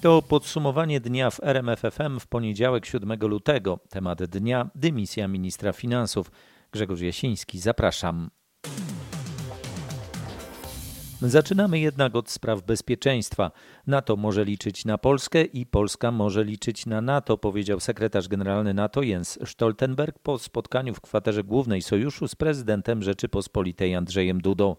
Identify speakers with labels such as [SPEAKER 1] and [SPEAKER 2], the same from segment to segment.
[SPEAKER 1] To podsumowanie dnia w RMFFM w poniedziałek 7 lutego. Temat dnia dymisja ministra finansów. Grzegorz Jasiński, zapraszam. Zaczynamy jednak od spraw bezpieczeństwa. NATO może liczyć na Polskę i Polska może liczyć na NATO, powiedział sekretarz generalny NATO Jens Stoltenberg po spotkaniu w kwaterze głównej sojuszu z prezydentem Rzeczypospolitej Andrzejem Dudą.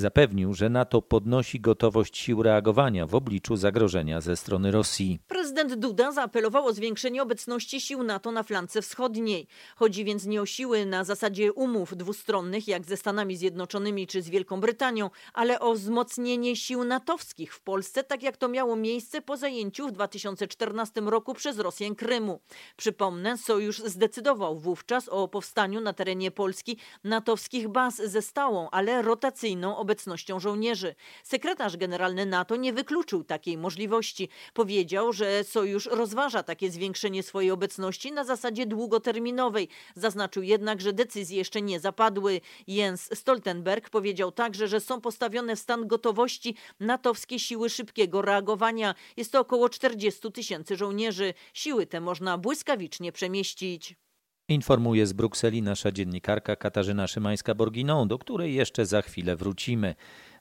[SPEAKER 1] Zapewnił, że NATO podnosi gotowość sił reagowania w obliczu zagrożenia ze strony Rosji.
[SPEAKER 2] Prezydent Duda zaapelował o zwiększenie obecności sił NATO na flance wschodniej. Chodzi więc nie o siły na zasadzie umów dwustronnych, jak ze Stanami Zjednoczonymi czy z Wielką Brytanią, ale o wzmocnienie sił natowskich w Polsce, tak jak to miało miejsce po zajęciu w 2014 roku przez Rosję Krymu. Przypomnę, sojusz zdecydował wówczas o powstaniu na terenie Polski natowskich baz ze stałą, ale rotacyjną obecnością żołnierzy. Sekretarz generalny NATO nie wykluczył takiej możliwości. Powiedział, że sojusz rozważa takie zwiększenie swojej obecności na zasadzie długoterminowej. Zaznaczył jednak, że decyzje jeszcze nie zapadły. Jens Stoltenberg powiedział także, że są postawione w stan gotowości natowskie siły szybkiego reagowania. Jest to około 40 tysięcy żołnierzy. Siły te można błyskawicznie przemieścić.
[SPEAKER 1] Informuje z Brukseli nasza dziennikarka Katarzyna Szymańska-Borginą, do której jeszcze za chwilę wrócimy.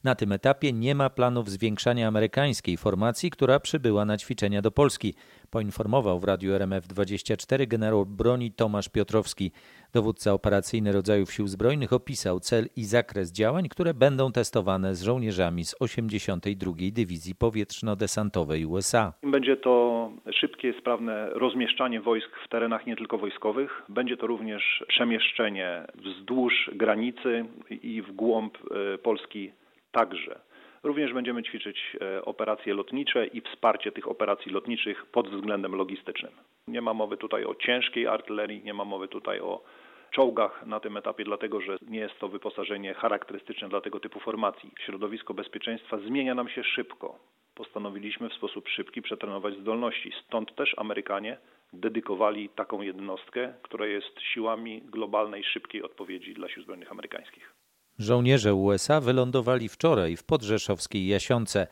[SPEAKER 1] Na tym etapie nie ma planów zwiększania amerykańskiej formacji, która przybyła na ćwiczenia do Polski, poinformował w radiu RMF24 generał broni Tomasz Piotrowski. Dowódca operacyjny rodzajów sił zbrojnych opisał cel i zakres działań, które będą testowane z żołnierzami z 82. Dywizji Powietrzno-Desantowej USA.
[SPEAKER 3] Będzie to szybkie, sprawne rozmieszczanie wojsk w terenach nie tylko wojskowych. Będzie to również przemieszczenie wzdłuż granicy i w głąb e, Polski także. Również będziemy ćwiczyć e, operacje lotnicze i wsparcie tych operacji lotniczych pod względem logistycznym. Nie ma mowy tutaj o ciężkiej artylerii, nie ma mowy tutaj o czołgach na tym etapie, dlatego że nie jest to wyposażenie charakterystyczne dla tego typu formacji. Środowisko bezpieczeństwa zmienia nam się szybko. Postanowiliśmy w sposób szybki przetrenować zdolności. Stąd też Amerykanie dedykowali taką jednostkę, która jest siłami globalnej szybkiej odpowiedzi dla sił zbrojnych amerykańskich.
[SPEAKER 1] Żołnierze USA wylądowali wczoraj w podrzeszowskiej Jasionce.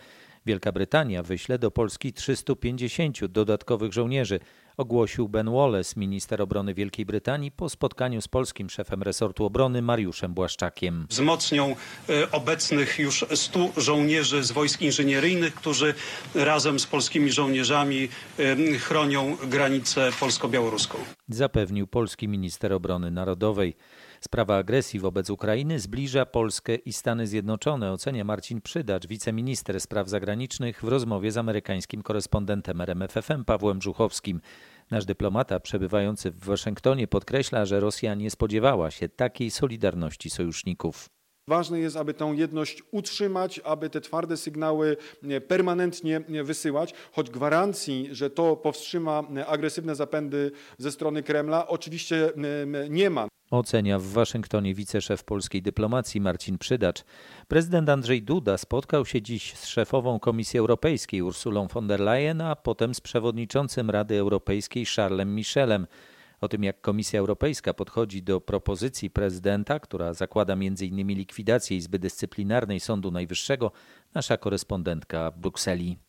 [SPEAKER 1] Wielka Brytania wyśle do Polski 350 dodatkowych żołnierzy, ogłosił Ben Wallace, minister obrony Wielkiej Brytanii, po spotkaniu z polskim szefem resortu obrony Mariuszem Błaszczakiem.
[SPEAKER 4] Wzmocnią e, obecnych już 100 żołnierzy z wojsk inżynieryjnych, którzy razem z polskimi żołnierzami e, chronią granicę polsko-białoruską.
[SPEAKER 1] Zapewnił polski minister obrony narodowej. Sprawa agresji wobec Ukrainy zbliża Polskę i Stany Zjednoczone, ocenia Marcin Przydacz, wiceminister spraw zagranicznych w rozmowie z amerykańskim korespondentem RMFFM Pawłem Żuchowskim. Nasz dyplomata przebywający w Waszyngtonie podkreśla, że Rosja nie spodziewała się takiej solidarności sojuszników.
[SPEAKER 5] Ważne jest, aby tę jedność utrzymać, aby te twarde sygnały permanentnie wysyłać, choć gwarancji, że to powstrzyma agresywne zapędy ze strony Kremla, oczywiście nie ma.
[SPEAKER 1] Ocenia w Waszyngtonie wiceszef polskiej dyplomacji Marcin Przydacz. Prezydent Andrzej Duda spotkał się dziś z szefową Komisji Europejskiej Ursulą von der Leyen, a potem z przewodniczącym Rady Europejskiej Charlesem Michelem. O tym, jak Komisja Europejska podchodzi do propozycji prezydenta, która zakłada m.in. likwidację Izby Dyscyplinarnej Sądu Najwyższego, nasza korespondentka w Brukseli.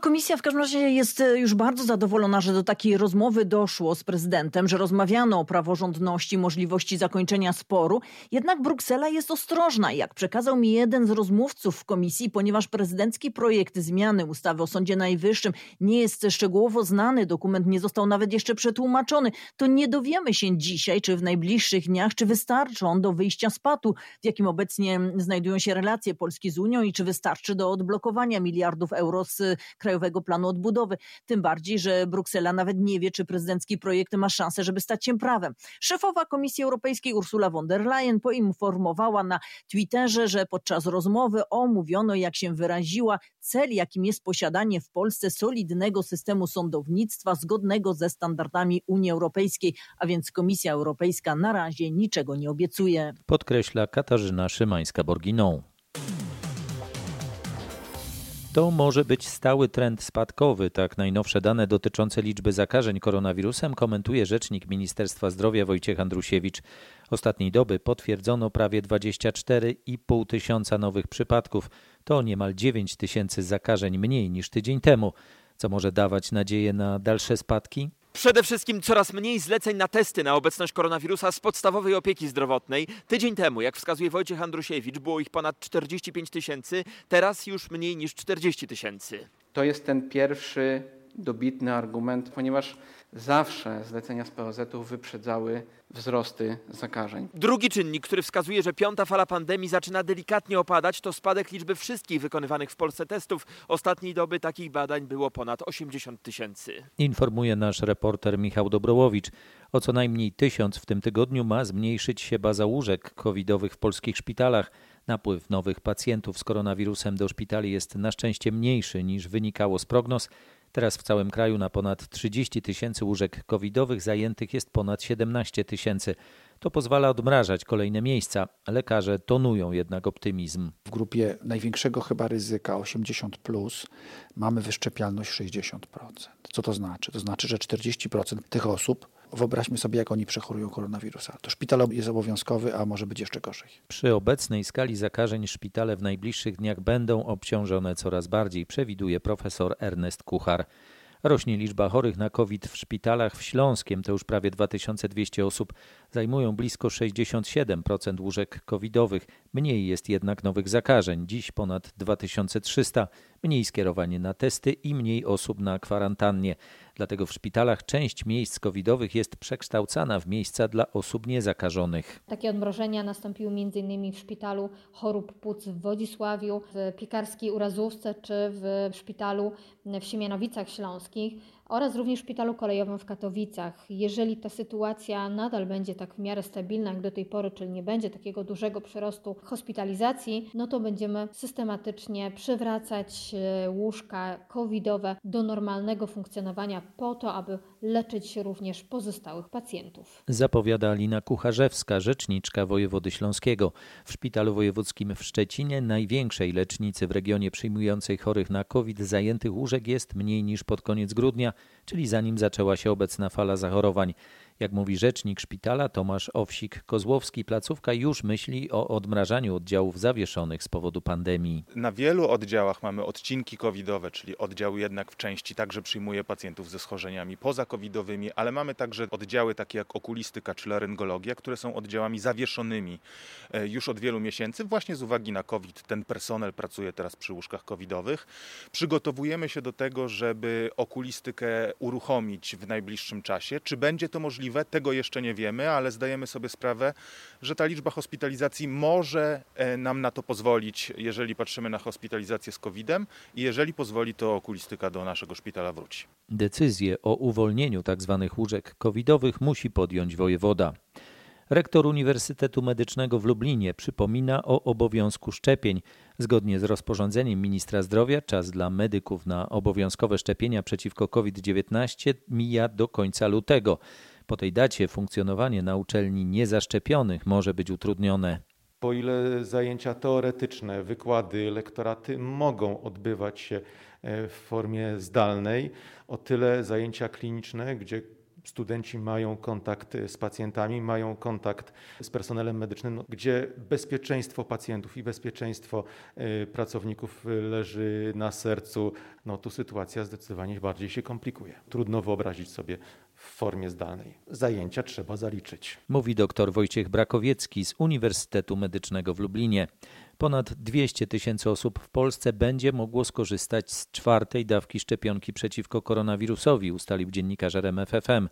[SPEAKER 2] Komisja w każdym razie jest e, już bardzo zadowolona, że do takiej rozmowy doszło z prezydentem, że rozmawiano o praworządności, możliwości zakończenia sporu. Jednak Bruksela jest ostrożna, jak przekazał mi jeden z rozmówców w komisji, ponieważ prezydencki projekt zmiany ustawy o Sądzie Najwyższym nie jest szczegółowo znany, dokument nie został nawet jeszcze przetłumaczony, to nie dowiemy się dzisiaj, czy w najbliższych dniach, czy wystarczy on do wyjścia z patu, w jakim obecnie znajdują się relacje Polski z Unią i czy wystarczy do odblokowania miliardów euro z Krajowego Planu Odbudowy. Tym bardziej, że Bruksela nawet nie wie, czy prezydencki projekt ma szansę, żeby stać się prawem. Szefowa Komisji Europejskiej Ursula von der Leyen poinformowała na Twitterze, że podczas rozmowy omówiono, jak się wyraziła, cel, jakim jest posiadanie w Polsce solidnego systemu sądownictwa zgodnego ze standardami Unii Europejskiej, a więc Komisja Europejska na razie niczego nie obiecuje.
[SPEAKER 1] Podkreśla Katarzyna Szymańska-Borginą. To może być stały trend spadkowy, tak najnowsze dane dotyczące liczby zakażeń koronawirusem komentuje rzecznik Ministerstwa Zdrowia Wojciech Andrusiewicz. Ostatniej doby potwierdzono prawie 24,5 tysiąca nowych przypadków. To niemal 9 tysięcy zakażeń mniej niż tydzień temu. co może dawać nadzieję na dalsze spadki?
[SPEAKER 6] Przede wszystkim coraz mniej zleceń na testy na obecność koronawirusa z podstawowej opieki zdrowotnej. Tydzień temu, jak wskazuje Wojciech Andrusiewicz, było ich ponad 45 tysięcy, teraz już mniej niż 40 tysięcy.
[SPEAKER 7] To jest ten pierwszy dobitny argument, ponieważ zawsze zlecenia z POZ-ów wyprzedzały wzrosty zakażeń.
[SPEAKER 6] Drugi czynnik, który wskazuje, że piąta fala pandemii zaczyna delikatnie opadać, to spadek liczby wszystkich wykonywanych w Polsce testów. Ostatniej doby takich badań było ponad 80 tysięcy.
[SPEAKER 1] Informuje nasz reporter Michał Dobrołowicz. O co najmniej tysiąc w tym tygodniu ma zmniejszyć się baza łóżek covidowych w polskich szpitalach. Napływ nowych pacjentów z koronawirusem do szpitali jest na szczęście mniejszy niż wynikało z prognoz. Teraz w całym kraju na ponad 30 tysięcy łóżek covidowych zajętych jest ponad 17 tysięcy. To pozwala odmrażać kolejne miejsca. Lekarze tonują jednak optymizm.
[SPEAKER 8] W grupie największego chyba ryzyka 80 plus mamy wyszczepialność 60%. Co to znaczy? To znaczy, że 40% tych osób Wyobraźmy sobie, jak oni przechorują koronawirusa. To szpital jest obowiązkowy, a może być jeszcze gorzej.
[SPEAKER 1] Przy obecnej skali zakażeń szpitale w najbliższych dniach będą obciążone coraz bardziej, przewiduje profesor Ernest Kuchar. Rośnie liczba chorych na COVID w szpitalach w Śląskiem, to już prawie 2200 osób, zajmują blisko 67% łóżek covidowych. Mniej jest jednak nowych zakażeń, dziś ponad 2300, mniej skierowanie na testy i mniej osób na kwarantannie. Dlatego w szpitalach część miejsc covidowych jest przekształcana w miejsca dla osób niezakażonych.
[SPEAKER 9] Takie odmrożenia nastąpiły m.in. w szpitalu chorób płuc w Wodzisławiu, w Piekarskiej Urazówce czy w szpitalu w Siemianowicach Śląskich oraz również szpitalu kolejowym w Katowicach. Jeżeli ta sytuacja nadal będzie tak w miarę stabilna jak do tej pory, czyli nie będzie takiego dużego przyrostu hospitalizacji, no to będziemy systematycznie przywracać e, łóżka covidowe do normalnego funkcjonowania po to, aby leczyć również pozostałych pacjentów.
[SPEAKER 1] Zapowiada Alina Kucharzewska, rzeczniczka wojewody śląskiego. W szpitalu wojewódzkim w Szczecinie, największej lecznicy w regionie przyjmującej chorych na COVID, zajętych łóżek jest mniej niż pod koniec grudnia czyli zanim zaczęła się obecna fala zachorowań. Jak mówi rzecznik szpitala Tomasz Owsik-Kozłowski, placówka już myśli o odmrażaniu oddziałów zawieszonych z powodu pandemii.
[SPEAKER 10] Na wielu oddziałach mamy odcinki covidowe, czyli oddział jednak w części także przyjmuje pacjentów ze schorzeniami pozakowidowymi, ale mamy także oddziały takie jak okulistyka czy laryngologia, które są oddziałami zawieszonymi e, już od wielu miesięcy. Właśnie z uwagi na COVID ten personel pracuje teraz przy łóżkach covidowych. Przygotowujemy się do tego, żeby okulistykę uruchomić w najbliższym czasie. Czy będzie to możliwe? Możliwe, tego jeszcze nie wiemy, ale zdajemy sobie sprawę, że ta liczba hospitalizacji może e, nam na to pozwolić, jeżeli patrzymy na hospitalizację z COVID-em i jeżeli pozwoli, to okulistyka do naszego szpitala wróci.
[SPEAKER 1] Decyzję o uwolnieniu tzw. Tak łóżek covidowych musi podjąć wojewoda. Rektor Uniwersytetu Medycznego w Lublinie przypomina o obowiązku szczepień. Zgodnie z rozporządzeniem ministra zdrowia, czas dla medyków na obowiązkowe szczepienia przeciwko COVID-19 mija do końca lutego. Po tej dacie funkcjonowanie na uczelni niezaszczepionych może być utrudnione.
[SPEAKER 11] Po ile zajęcia teoretyczne, wykłady, lektoraty mogą odbywać się e, w formie zdalnej, o tyle zajęcia kliniczne, gdzie studenci mają kontakt z pacjentami, mają kontakt z personelem medycznym, no, gdzie bezpieczeństwo pacjentów i bezpieczeństwo y, pracowników leży na sercu, no tu sytuacja zdecydowanie bardziej się komplikuje. Trudno wyobrazić sobie w formie zdalnej. Zajęcia trzeba zaliczyć.
[SPEAKER 1] Mówi dr Wojciech Brakowiecki z Uniwersytetu Medycznego w Lublinie. Ponad 200 tysięcy osób w Polsce będzie mogło skorzystać z czwartej dawki szczepionki przeciwko koronawirusowi, ustalił dziennikarz RMFFM.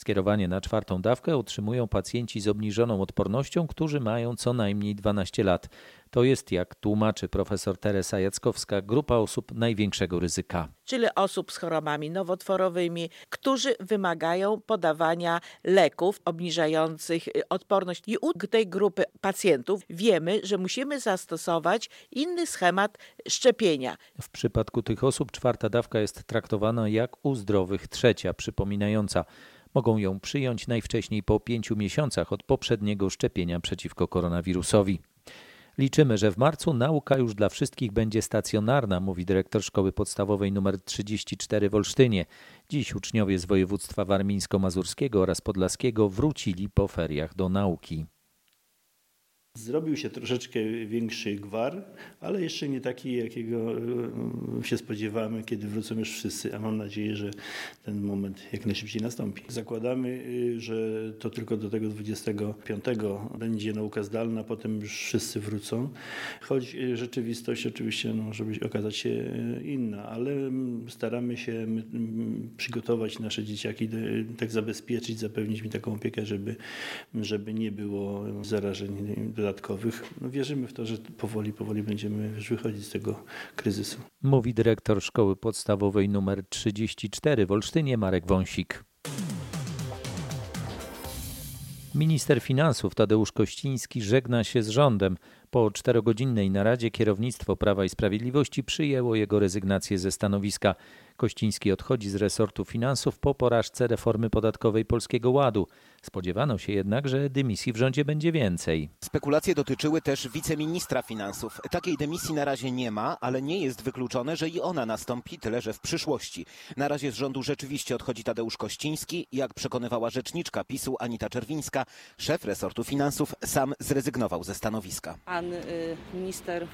[SPEAKER 1] Skierowanie na czwartą dawkę otrzymują pacjenci z obniżoną odpornością, którzy mają co najmniej 12 lat. To jest, jak tłumaczy profesor Teresa Jackowska, grupa osób największego ryzyka.
[SPEAKER 12] Czyli osób z chorobami nowotworowymi, którzy wymagają podawania leków obniżających y, odporność. I u tej grupy pacjentów wiemy, że musimy zastosować inny schemat szczepienia.
[SPEAKER 1] W przypadku tych osób czwarta dawka jest traktowana jak u zdrowych trzecia, przypominająca mogą ją przyjąć najwcześniej po pięciu miesiącach od poprzedniego szczepienia przeciwko koronawirusowi. Liczymy, że w marcu nauka już dla wszystkich będzie stacjonarna, mówi dyrektor szkoły podstawowej nr 34 w Olsztynie. Dziś uczniowie z województwa warmińsko-mazurskiego oraz podlaskiego wrócili po feriach do nauki.
[SPEAKER 13] Zrobił się troszeczkę większy gwar, ale jeszcze nie taki, jakiego e, się spodziewamy, kiedy wrócą już wszyscy, a mam nadzieję, że ten moment jak najszybciej nastąpi. Zakładamy, e, że to tylko do tego 25 będzie nauka zdalna, potem już wszyscy wrócą, choć e, rzeczywistość oczywiście no, może być, okazać się inna, ale staramy się przygotować nasze dzieciaki, tak zabezpieczyć, zapewnić mi taką opiekę, żeby, żeby nie było zarażeń No wierzymy w to, że powoli, powoli będziemy już wychodzić z tego kryzysu.
[SPEAKER 1] Mówi dyrektor Szkoły Podstawowej nr 34 w Olsztynie Marek Wąsik. Minister finansów Tadeusz Kościński żegna się z rządem. Po czterogodzinnej naradzie kierownictwo Prawa i Sprawiedliwości przyjęło jego rezygnację ze stanowiska. Kościński odchodzi z resortu finansów po porażce reformy podatkowej Polskiego Ładu. Spodziewano się jednak, że dymisji w rządzie będzie więcej.
[SPEAKER 14] Spekulacje dotyczyły też wiceministra finansów. Takiej dymisji na razie nie ma, ale nie jest wykluczone, że i ona nastąpi, tyle że w przyszłości. Na razie z rządu rzeczywiście odchodzi Tadeusz Kościński. Jak przekonywała rzeczniczka PiSu Anita Czerwińska, szef resortu finansów sam zrezygnował ze stanowiska.
[SPEAKER 15] Pan y, minister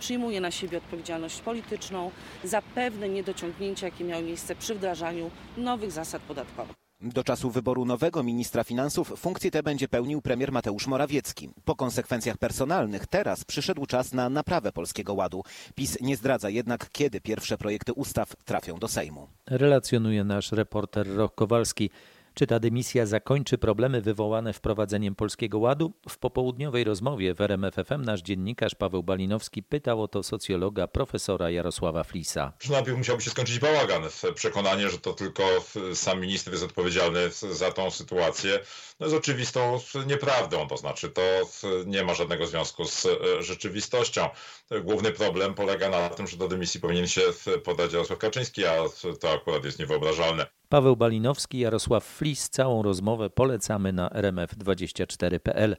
[SPEAKER 15] przyjmuje na siebie odpowiedzialność polityczną za pewne niedociągnięcia, jakie miały miejsce przy wdrażaniu nowych zasad podatkowych.
[SPEAKER 14] Do czasu wyboru nowego ministra finansów funkcję tę będzie pełnił premier Mateusz Morawiecki. Po konsekwencjach personalnych teraz przyszedł czas na naprawę Polskiego Ładu. PiS nie zdradza jednak, kiedy pierwsze projekty ustaw trafią do Sejmu.
[SPEAKER 1] Relacjonuje nasz reporter Rok Kowalski. Czy ta dymisja zakończy problemy wywołane wprowadzeniem Polskiego Ładu? W popołudniowej rozmowie w RMFFM nasz dziennikarz Paweł Balinowski pytał o to socjologa profesora Jarosława Flisa.
[SPEAKER 16] Najpierw musiałby się skończyć bałagan. Przekonanie, że to tylko sam minister jest odpowiedzialny za tą sytuację, no jest oczywistą nieprawdą. To znaczy, to nie ma żadnego związku z rzeczywistością. Główny problem polega na tym, że do dymisji powinien się podać Jarosław Kaczyński, a to akurat jest niewyobrażalne.
[SPEAKER 1] Paweł Balinowski, Jarosław Flis. Całą rozmowę polecamy na rmf24.pl.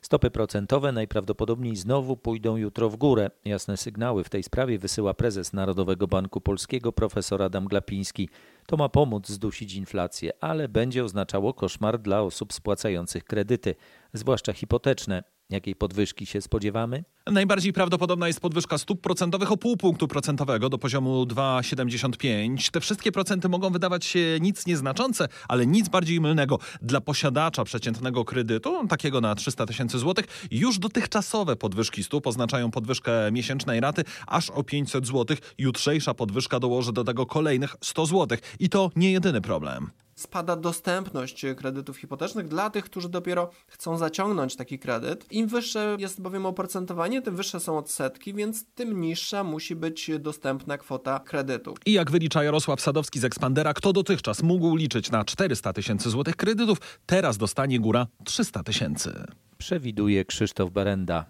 [SPEAKER 1] Stopy procentowe najprawdopodobniej znowu pójdą jutro w górę. Jasne sygnały w tej sprawie wysyła prezes Narodowego Banku Polskiego profesor Adam Glapiński. To ma pomóc zdusić inflację, ale będzie oznaczało koszmar dla osób spłacających kredyty, zwłaszcza hipoteczne. Jakiej podwyżki się spodziewamy?
[SPEAKER 17] Najbardziej prawdopodobna jest podwyżka stóp procentowych o pół punktu procentowego do poziomu 2,75. Te wszystkie procenty mogą wydawać się nic nieznaczące, ale nic bardziej mylnego. Dla posiadacza przeciętnego kredytu, takiego na 300 tysięcy złotych, już dotychczasowe podwyżki stóp oznaczają podwyżkę miesięcznej raty aż o 500 złotych. Jutrzejsza podwyżka dołoży do tego kolejnych 100 złotych. I to nie jedyny problem
[SPEAKER 18] spada dostępność kredytów hipotecznych dla tych, którzy dopiero chcą zaciągnąć taki kredyt. Im wyższe jest bowiem oprocentowanie, tym wyższe są odsetki, więc tym niższa musi być dostępna kwota kredytu.
[SPEAKER 17] I jak wylicza Jarosław Sadowski z Ekspandera, kto dotychczas mógł liczyć na 400 tysięcy złotych kredytów, teraz dostanie góra 300 tysięcy.
[SPEAKER 1] Przewiduje Krzysztof Berenda.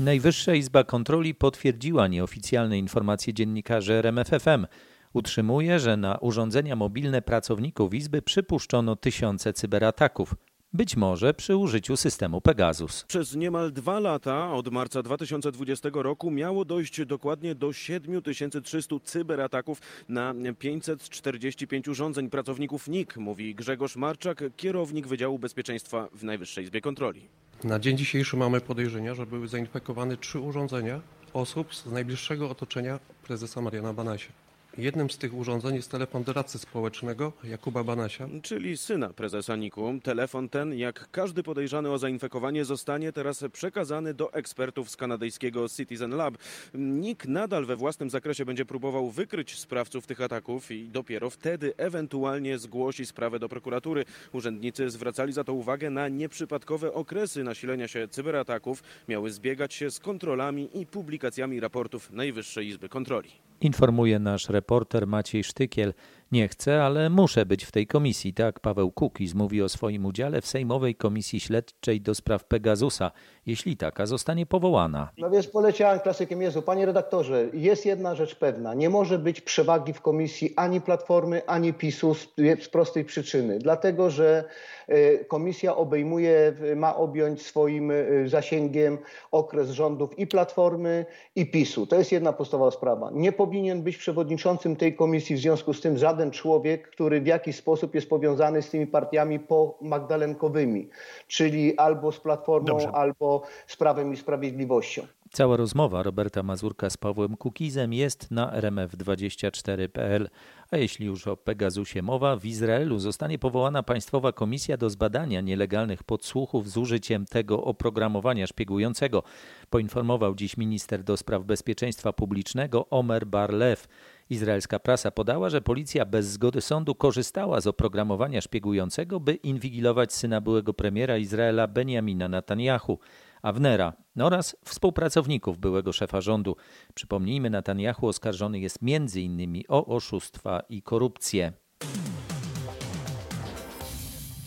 [SPEAKER 1] Najwyższa Izba Kontroli potwierdziła nieoficjalne informacje dziennikarzy RMFFM. Utrzymuje, że na urządzenia mobilne pracowników Izby przypuszczono tysiące cyberataków. Być może przy użyciu systemu Pegasus.
[SPEAKER 19] Przez niemal dwa lata, od marca 2020 roku, miało dojść dokładnie do 7300 cyberataków na 545 urządzeń pracowników NIK, mówi Grzegorz Marczak, kierownik Wydziału Bezpieczeństwa w Najwyższej Izbie Kontroli.
[SPEAKER 20] Na dzień dzisiejszy mamy podejrzenia, że były zainfekowane trzy urządzenia osób z najbliższego otoczenia prezesa Mariana Banasia. Jednym z tych urządzeń jest telefon doradcy społecznego Jakuba Banasia.
[SPEAKER 19] Czyli syna prezesa NIK-u. Telefon ten, jak każdy podejrzany o zainfekowanie, zostanie teraz przekazany do ekspertów z kanadyjskiego Citizen Lab. NIK nadal we własnym zakresie będzie próbował wykryć sprawców tych ataków i dopiero wtedy ewentualnie zgłosi sprawę do prokuratury. Urzędnicy zwracali za to uwagę na nieprzypadkowe okresy nasilenia się cyberataków. Miały zbiegać się z kontrolami i publikacjami raportów Najwyższej Izby Kontroli.
[SPEAKER 1] Informuje nasz reporter Maciej Sztykiel. Nie chcę, ale muszę być w tej komisji. Tak Paweł Kukiz mówi o swoim udziale w Sejmowej Komisji Śledczej do spraw Pegasusa, jeśli taka zostanie powołana.
[SPEAKER 21] No wiesz, poleciałem klasykiem Jezu. Panie redaktorze, jest jedna rzecz pewna. Nie może być przewagi w komisji ani Platformy, ani PiSu z, z prostej przyczyny. Dlatego, że e, komisja obejmuje, ma objąć swoim e, zasięgiem okres rządów i Platformy, i PiSu. To jest jedna podstawowa sprawa. Nie powinien być przewodniczącym tej komisji, w związku z tym żaden żaden człowiek, który w jakiś sposób jest powiązany z tymi partiami po-magdalenkowymi, czyli albo z Platformą,
[SPEAKER 1] Dobrze.
[SPEAKER 21] albo z Prawem i Sprawiedliwością.
[SPEAKER 1] Cała rozmowa Roberta Mazurka z Pawłem Kukizem jest na rmf24.pl. A jeśli już o Pegasusie mowa, w Izraelu zostanie powołana Państwowa Komisja do zbadania nielegalnych podsłuchów z użyciem tego oprogramowania szpiegującego, poinformował dziś minister do spraw bezpieczeństwa publicznego Omer Barlew. Izraelska prasa podała, że policja bez zgody sądu korzystała z oprogramowania szpiegującego, by inwigilować syna byłego premiera Izraela Benjamina Netanyahu. Avnera oraz współpracowników byłego szefa rządu. Przypomnijmy, Netanyahu oskarżony jest m.in. o oszustwa i korupcję.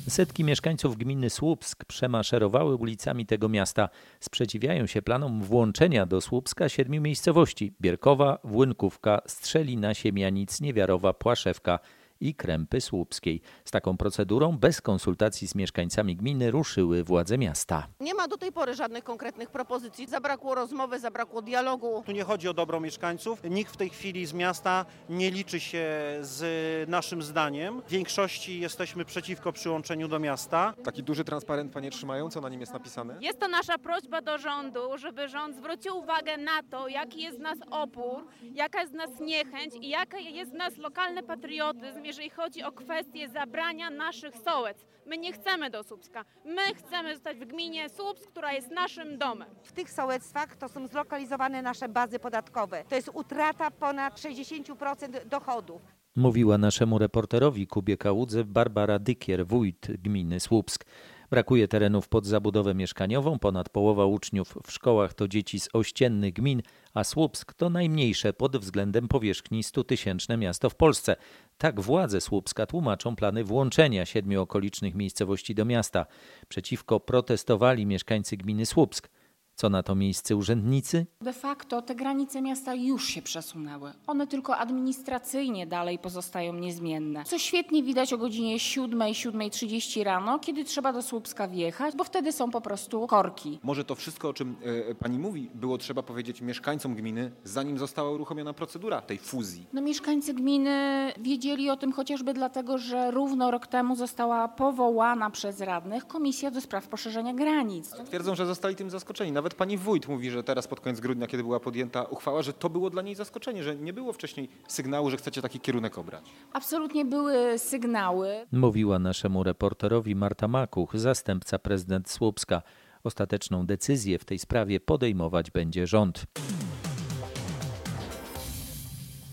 [SPEAKER 1] Setki mieszkańców gminy Słupsk przemaszerowały ulicami tego miasta. Sprzeciwiają się planom włączenia do Słupska siedmiu miejscowości: Bierkowa, Włynkówka, Strzelina, Siemianic, Niewiarowa, Płaszewka i Krępy Słupskiej. Z taką procedurą, bez konsultacji z mieszkańcami gminy, ruszyły władze miasta.
[SPEAKER 22] Nie ma do tej pory żadnych konkretnych propozycji. Zabrakło rozmowy, zabrakło dialogu.
[SPEAKER 23] Tu nie chodzi o dobro mieszkańców. Nikt w tej chwili z miasta nie liczy się z naszym zdaniem. W większości jesteśmy przeciwko przyłączeniu do miasta.
[SPEAKER 24] Taki duży transparent panie trzymają, co na nim jest napisane?
[SPEAKER 25] Jest to nasza prośba do rządu, żeby rząd zwrócił uwagę na to, jaki jest w nas opór, jaka jest w nas niechęć i jaki jest w nas lokalny patriotyzm, jeżeli chodzi o kwestię zabrania naszych sołec. My nie chcemy do Słupska. My chcemy zostać w gminie Słupsk, która jest naszym domem.
[SPEAKER 26] W tych sołectwach to są zlokalizowane nasze bazy podatkowe. To jest utrata ponad 60% dochodów.
[SPEAKER 1] Mówiła naszemu reporterowi Kubie Kałudze Barbara Dykier, wójt gminy Słupsk. Brakuje terenów pod zabudowę mieszkaniową. Ponad połowa uczniów w szkołach to dzieci z ościennych gmin, a Słupsk to najmniejsze pod względem powierzchni 100-tysięczne miasto w Polsce. Tak władze Słupska tłumaczą plany włączenia siedmiu okolicznych miejscowości do miasta. Przeciwko protestowali mieszkańcy gminy Słupsk. Co na to miejsce urzędnicy?
[SPEAKER 27] De facto te granice miasta już się przesunęły. One tylko administracyjnie dalej pozostają niezmienne. Co świetnie widać o godzinie 7, 7.30 rano, kiedy trzeba do Słupska wjechać, bo wtedy są po prostu korki.
[SPEAKER 24] Może to wszystko, o czym e, pani mówi, było trzeba powiedzieć mieszkańcom gminy, zanim została uruchomiona procedura tej fuzji.
[SPEAKER 27] No mieszkańcy gminy wiedzieli o tym chociażby dlatego, że równo rok temu została powołana przez radnych Komisja do Spraw Poszerzenia Granic.
[SPEAKER 24] Twierdzą, że zostali tym zaskoczeni. Nawet pani wójt mówi, że teraz pod koniec grudnia, kiedy była podjęta uchwała, że to było dla niej zaskoczenie, że nie było wcześniej sygnału, że chcecie taki kierunek obrać.
[SPEAKER 27] Absolutnie były sygnały.
[SPEAKER 1] Mówiła naszemu reporterowi Marta Makuch, zastępca prezydent Słupska. Ostateczną decyzję w tej sprawie podejmować będzie rząd.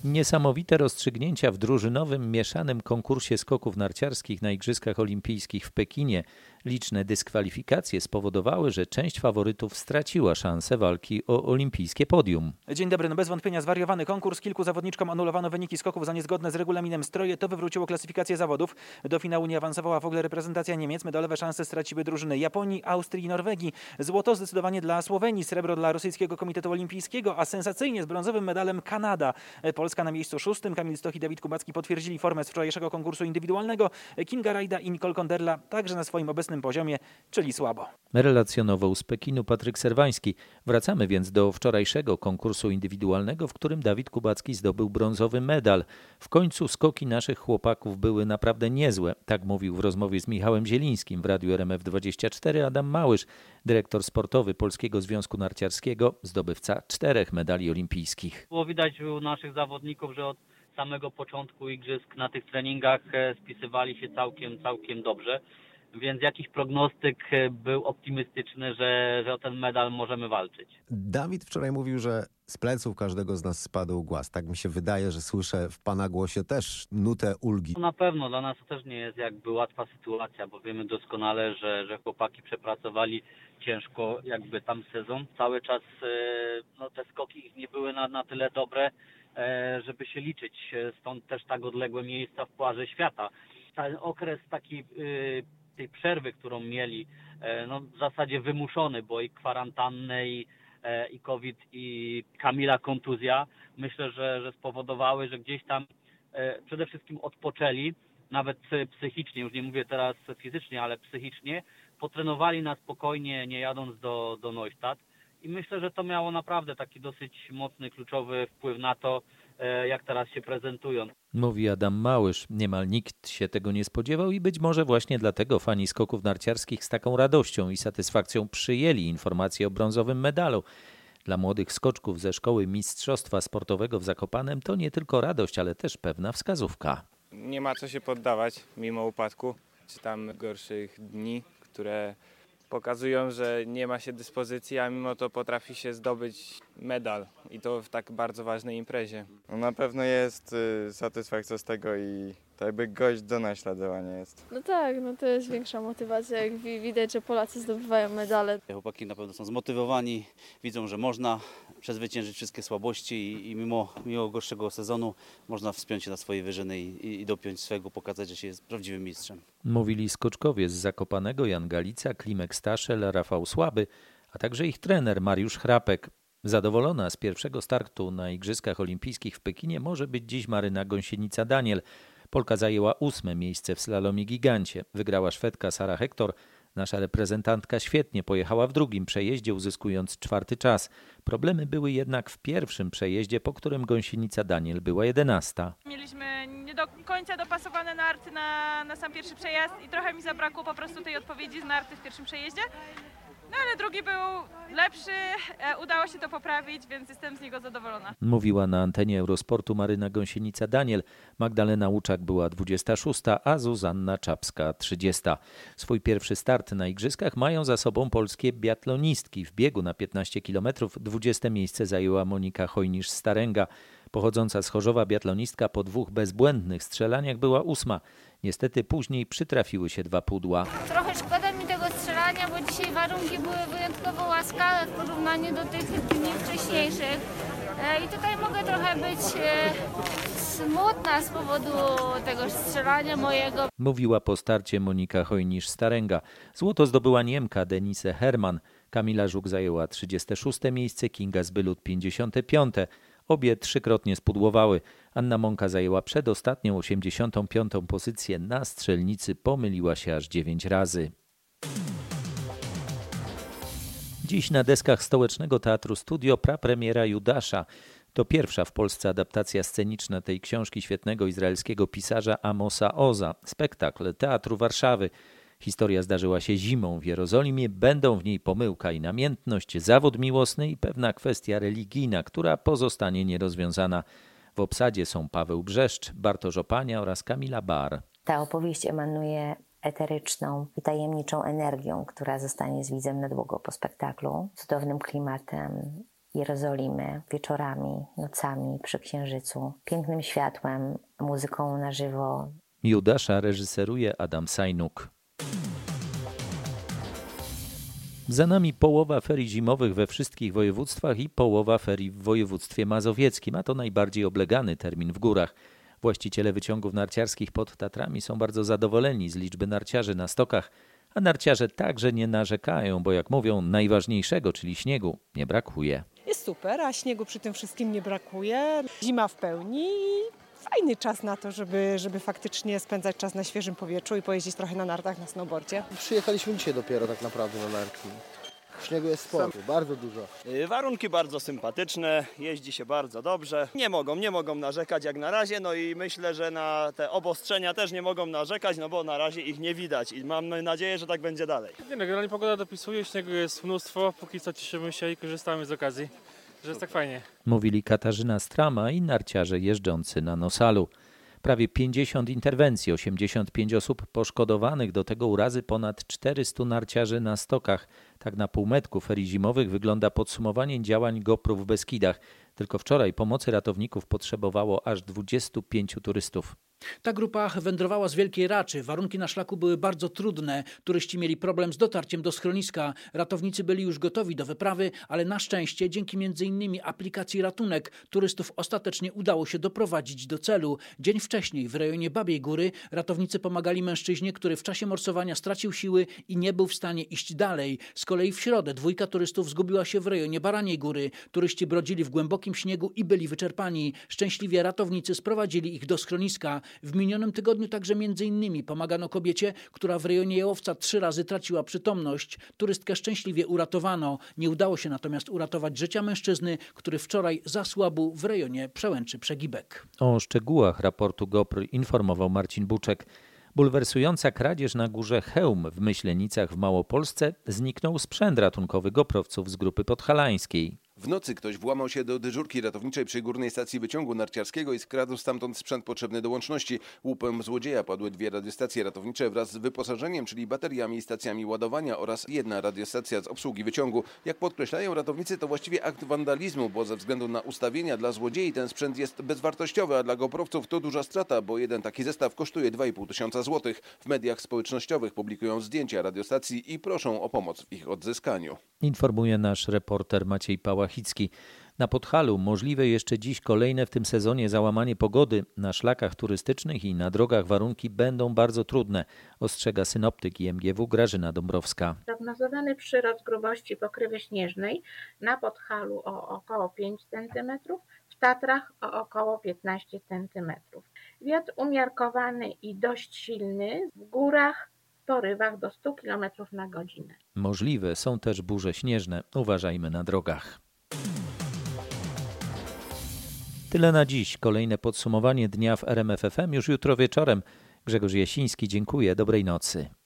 [SPEAKER 1] Niesamowite rozstrzygnięcia w drużynowym mieszanym konkursie skoków narciarskich na Igrzyskach Olimpijskich w Pekinie. Liczne dyskwalifikacje spowodowały, że część faworytów straciła szansę walki o olimpijskie podium.
[SPEAKER 6] Dzień dobry, no bez wątpienia zwariowany konkurs. Kilku zawodniczkom anulowano wyniki skoków za niezgodne z regulaminem stroje. To wywróciło klasyfikację zawodów. Do finału nie awansowała w ogóle reprezentacja Niemiec. Medalowe szanse straciły drużyny Japonii, Austrii i Norwegii. Złoto zdecydowanie dla Słowenii, srebro dla Rosyjskiego Komitetu Olimpijskiego, a sensacyjnie z brązowym medalem Kanada. Polska na miejscu szóstym. Kamil Stoch i Dawid Kubacki potwierdzili formę z wczorajszego konkursu indywidualnego. Kinga Rajda i Nicole Konderla także na swoim obecnym poziomie, czyli słabo.
[SPEAKER 1] Relacjonował z Pekinu Patryk Serwański. Wracamy więc do wczorajszego konkursu indywidualnego, w którym Dawid Kubacki zdobył brązowy medal. W końcu skoki naszych chłopaków były naprawdę niezłe. Tak mówił w rozmowie z Michałem Zielińskim w Radiu RMF24 Adam Małysz, dyrektor sportowy Polskiego Związku Narciarskiego, zdobywca czterech medali olimpijskich.
[SPEAKER 28] Było widać u naszych zawodników, że od samego początku igrzysk na tych treningach e, spisywali się całkiem, całkiem dobrze. Więc jakiś prognostyk e, był optymistyczny, że, że o ten medal możemy walczyć.
[SPEAKER 29] Dawid wczoraj mówił, że z pleców każdego z nas spadł głaz. Tak mi się wydaje, że słyszę w pana głosie też nutę ulgi.
[SPEAKER 28] No na pewno dla nas to też nie jest jakby łatwa sytuacja, bo wiemy doskonale, że, że chłopaki przepracowali ciężko jakby tam sezon. Cały czas e, no, te skoki ich nie były na, na tyle dobre, e, żeby się liczyć. Stąd też tak odległe miejsca w Puarze Świata. Ten okres taki tej przerwy, którą mieli, no w zasadzie wymuszony, bo i kwarantanny, i, i COVID, i Kamila kontuzja, myślę, że, że spowodowały, że gdzieś tam przede wszystkim odpoczęli, nawet psychicznie, już nie mówię teraz fizycznie, ale psychicznie, potrenowali na spokojnie, nie jadąc do, do Neustadt. I myślę, że to miało naprawdę taki dosyć mocny, kluczowy wpływ na to, e, jak teraz się prezentują.
[SPEAKER 1] Mówi Adam Małysz. Niemal nikt się tego nie spodziewał i być może właśnie dlatego fani skoków narciarskich z taką radością i satysfakcją przyjęli informację o brązowym medalu. Dla młodych skoczków ze szkoły Mistrzostwa Sportowego w Zakopanem to nie tylko radość, ale też pewna wskazówka.
[SPEAKER 30] Nie ma co się poddawać mimo upadku, czy tam gorszych dni, które pokazują, że nie ma się dyspozycji, a mimo to potrafi się zdobyć medal i to w tak bardzo ważnej imprezie.
[SPEAKER 31] No na pewno jest y, satysfakcja z tego i tak jakby gość do naśladowania jest.
[SPEAKER 32] No tak, no to jest większa motywacja, jak widać, że Polacy zdobywają medale.
[SPEAKER 33] Chłopaki na pewno są zmotywowani, widzą, że można przezwyciężyć wszystkie słabości i, i mimo, mimo gorszego sezonu można wspiąć się na swoje wyżyny i, i, i dopiąć swego, pokazać, że się jest prawdziwym mistrzem.
[SPEAKER 1] Mówili skoczkowie z Zakopanego Jan Galica, Klimek Staszel, Rafał Słaby, a także ich trener Mariusz Chrapek. Zadowolona z pierwszego startu na Igrzyskach Olimpijskich w Pekinie może być dziś Maryna Gąsienica-Daniel. Polka zajęła ósme miejsce w slalomie gigancie. Wygrała Szwedka Sara Hector. Nasza reprezentantka świetnie pojechała w drugim przejeździe, uzyskując czwarty czas. Problemy były jednak w pierwszym przejeździe, po którym Gąsienica Daniel była jedenasta.
[SPEAKER 34] Mieliśmy nie do końca dopasowane narty na, na sam pierwszy przejazd i trochę mi zabrakło po prostu tej odpowiedzi z narty w pierwszym przejeździe. No ale drugi był lepszy, e, udało się to poprawić, więc jestem z niego zadowolona.
[SPEAKER 1] Mówiła na antenie Eurosportu Maryna Gąsienica-Daniel. Magdalena Łuczak była 26, a Zuzanna Czapska 30. Swój pierwszy start na Igrzyskach mają za sobą polskie biatlonistki. W biegu na 15 km 20 miejsce zajęła Monika Hojnisz-Starenga. Pochodząca z Chorzowa biatlonistka po dwóch bezbłędnych strzelaniach była ósma. Niestety później przytrafiły się dwa pudła.
[SPEAKER 32] Trochę szkoda strzelania, bo dzisiaj warunki były wyjątkowo łaskawe w porównaniu do tych dni wcześniejszych. E, I tutaj mogę trochę być e, smutna z powodu tego strzelania mojego.
[SPEAKER 1] Mówiła po starcie Monika Hojnisz-Starenga. Złoto zdobyła Niemka Denise Herman. Kamila Żuk zajęła 36. miejsce, Kinga Zbylut 55. Obie trzykrotnie spudłowały. Anna Monka zajęła przedostatnią 85. pozycję na strzelnicy, pomyliła się aż 9 razy. Dziś na deskach stołecznego teatru Studio prapremiera Judasza. To pierwsza w Polsce adaptacja sceniczna tej książki świetnego izraelskiego pisarza Amosa Oza, spektakl Teatru Warszawy. Historia zdarzyła się zimą w Jerozolimie, będą w niej pomyłka i namiętność, zawód miłosny i pewna kwestia religijna, która pozostanie nierozwiązana. W obsadzie są Paweł Brzeszcz, Bartosz Opania oraz Kamila Bar.
[SPEAKER 35] Ta opowieść emanuje eteryczną i tajemniczą energią, która zostanie z widzem na długo po spektaklu, cudownym klimatem Jerozolimy, wieczorami, nocami przy księżycu, pięknym światłem, muzyką na żywo.
[SPEAKER 1] Judasza reżyseruje Adam Sajnuk. Za nami połowa ferii zimowych we wszystkich województwach i połowa ferii w województwie mazowieckim, a to najbardziej oblegany termin w górach. Właściciele wyciągów narciarskich pod Tatrami są bardzo zadowoleni z liczby narciarzy na stokach, a narciarze także nie narzekają, bo jak mówią, najważniejszego, czyli śniegu, nie brakuje.
[SPEAKER 36] Jest super, a śniegu przy tym wszystkim nie brakuje. Zima w pełni fajny czas na to, żeby, żeby faktycznie spędzać czas na świeżym powietrzu i pojeździć trochę na nartach, na snowboardzie.
[SPEAKER 37] Przyjechaliśmy dzisiaj dopiero tak naprawdę na narki. Śniegu jest sporo, bardzo dużo.
[SPEAKER 38] Y, Warunki bardzo sympatyczne, jeździ się bardzo dobrze. Nie mogą, nie mogą narzekać jak na razie, no i myślę, że na te obostrzenia też nie mogą narzekać, no bo na razie ich nie widać i mam nadzieję, że tak będzie dalej.
[SPEAKER 39] Nie, no, generalnie pogoda dopisuje, śniegu jest mnóstwo, póki co cieszymy się i korzystamy z okazji, że jest tak fajnie.
[SPEAKER 1] Mówili Katarzyna Strama i narciarze jeżdżący na Nosalu. Prawie 50 interwencji, 85 osób poszkodowanych, do tego urazy ponad 400 narciarzy na stokach. Tak na półmetku ferii zimowych wygląda podsumowanie działań GoPro w Beskidach. Tylko wczoraj pomocy ratowników potrzebowało aż 25 turystów.
[SPEAKER 40] Ta grupa wędrowała z Wielkiej Raczy. Warunki na szlaku były bardzo trudne. Turyści mieli problem z dotarciem do schroniska. Ratownicy byli już gotowi do wyprawy, ale na szczęście dzięki m.in. aplikacji Ratunek turystów ostatecznie udało się doprowadzić do celu. Dzień wcześniej w rejonie Babiej Góry ratownicy pomagali mężczyźnie, który w czasie morsowania stracił siły i nie był w stanie iść dalej. Z kolei w środę dwójka turystów zgubiła się w rejonie Baraniej Góry. Turyści brodzili w głębokim śniegu i byli wyczerpani. Szczęśliwie ratownicy sprowadzili ich do schroniska. W minionym tygodniu także między innymi pomagano kobiecie, która w rejonie Jałowca trzy razy traciła przytomność. Turystkę szczęśliwie uratowano. Nie udało się natomiast uratować życia mężczyzny, który wczoraj zasłabł w rejonie Przełęczy Przegibek.
[SPEAKER 1] O szczegółach raportu GOPR informował Marcin Buczek. Bulwersująca kradzież na górze Chełm w Myślenicach w Małopolsce zniknął sprzęt ratunkowy goprowców z grupy podhalańskiej.
[SPEAKER 41] W nocy ktoś włamał się do dyżurki ratowniczej przy górnej stacji wyciągu narciarskiego i skradł stamtąd sprzęt potrzebny do łączności. Łupem złodzieja padły dwie radiostacje ratownicze wraz z wyposażeniem, czyli bateriami i stacjami ładowania oraz jedna radiostacja z obsługi wyciągu. Jak podkreślają ratownicy, to właściwie akt wandalizmu, bo ze względu na ustawienia dla złodziei ten sprzęt jest bezwartościowy, a dla goprowców to duża strata, bo jeden taki zestaw kosztuje 2,5 tysiąca złotych. W mediach społecznościowych publikują zdjęcia radiostacji i proszą o pomoc w ich odzyskaniu.
[SPEAKER 1] Informuje nasz reporter Maciej Pałachicki. Na Podhalu możliwe jeszcze dziś kolejne w tym sezonie załamanie pogody. Na szlakach turystycznych i na drogach warunki będą bardzo trudne, ostrzega synoptyk IMGW Grażyna Dąbrowska.
[SPEAKER 42] Prognozowany przyrost grubości pokrywy śnieżnej na Podhalu o około 5 cm, w Tatrach o około 15 cm. Wiatr umiarkowany i dość silny w górach w porywach do 100 km na godzinę.
[SPEAKER 1] Możliwe są też burze śnieżne. Uważajmy na drogach. Tyle na dziś. Kolejne podsumowanie dnia w RMFFM już jutro wieczorem. Grzegorz Jasiński, dziękuję. Dobrej nocy.